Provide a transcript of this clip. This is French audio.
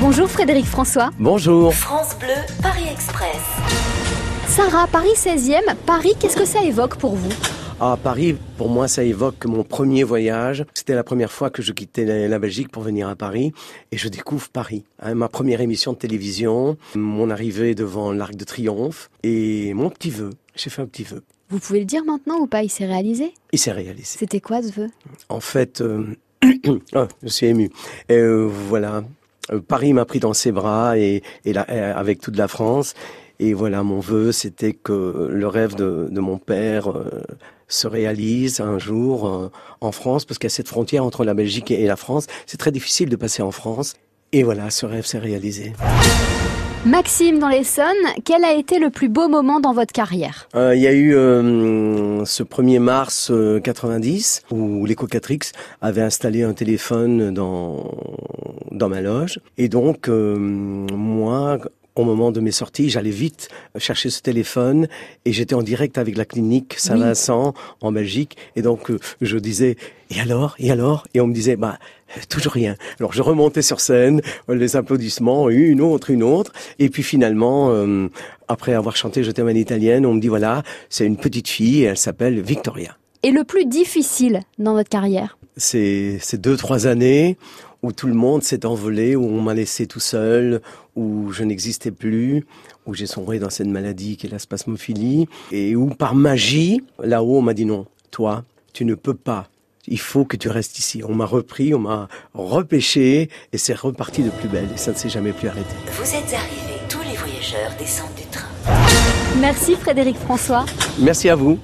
Bonjour Frédéric François. Bonjour. France Bleu, Paris Express. Sarah, Paris 16e. Paris, qu'est-ce que ça évoque pour vous? Ah, Paris, pour moi, ça évoque mon premier voyage. C'était la première fois que je quittais la, Belgique pour venir à Paris et je découvre Paris. Hein, ma première émission de télévision, mon arrivée devant l'Arc de Triomphe et mon petit vœu. J'ai fait un petit vœu. Vous pouvez le dire maintenant ou pas? Il s'est réalisé? Il s'est réalisé. C'était quoi ce vœu? En fait, euh, ah, je suis ému. Et, euh, voilà, Paris m'a pris dans ses bras et, et euh, avec toute la France. Et voilà, mon vœu, c'était que le rêve de, de mon père euh, se réalise un jour euh, en France, parce qu'il y a cette frontière entre la Belgique et la France. C'est très difficile de passer en France. Et voilà, ce rêve s'est réalisé. Maxime dans l'Essonne, quel a été le plus beau moment dans votre carrière? Euh, Il y a eu euh, ce 1er mars euh, 90 où l'écocatrix avait installé un téléphone dans dans ma loge. Et donc euh, moi au moment de mes sorties, j'allais vite chercher ce téléphone et j'étais en direct avec la clinique Saint-Vincent en Belgique. Et donc euh, je disais et alors et alors? Et on me disait bah euh, toujours rien. Alors je remontais sur scène, euh, les applaudissements, une autre, une autre. Et puis finalement euh, après avoir chanté Je t'aime à l'italienne, on me dit voilà, c'est une petite fille et elle s'appelle Victoria. Et le plus difficile dans votre carrière? C'est ces deux trois années où tout le monde s'est envolé, où on m'a laissé tout seul, où je n'existais plus, où j'ai sombré dans cette maladie qui est la spasmophilie, et où par magie, là-haut, on m'a dit non, toi, tu ne peux pas. Il faut que tu restes ici. On m'a repris, on m'a repêché, et c'est reparti de plus belle, et ça ne s'est jamais plus arrêté. Vous êtes arrivés, tous les voyageurs descendent du train. Merci Frédéric François. Merci à vous.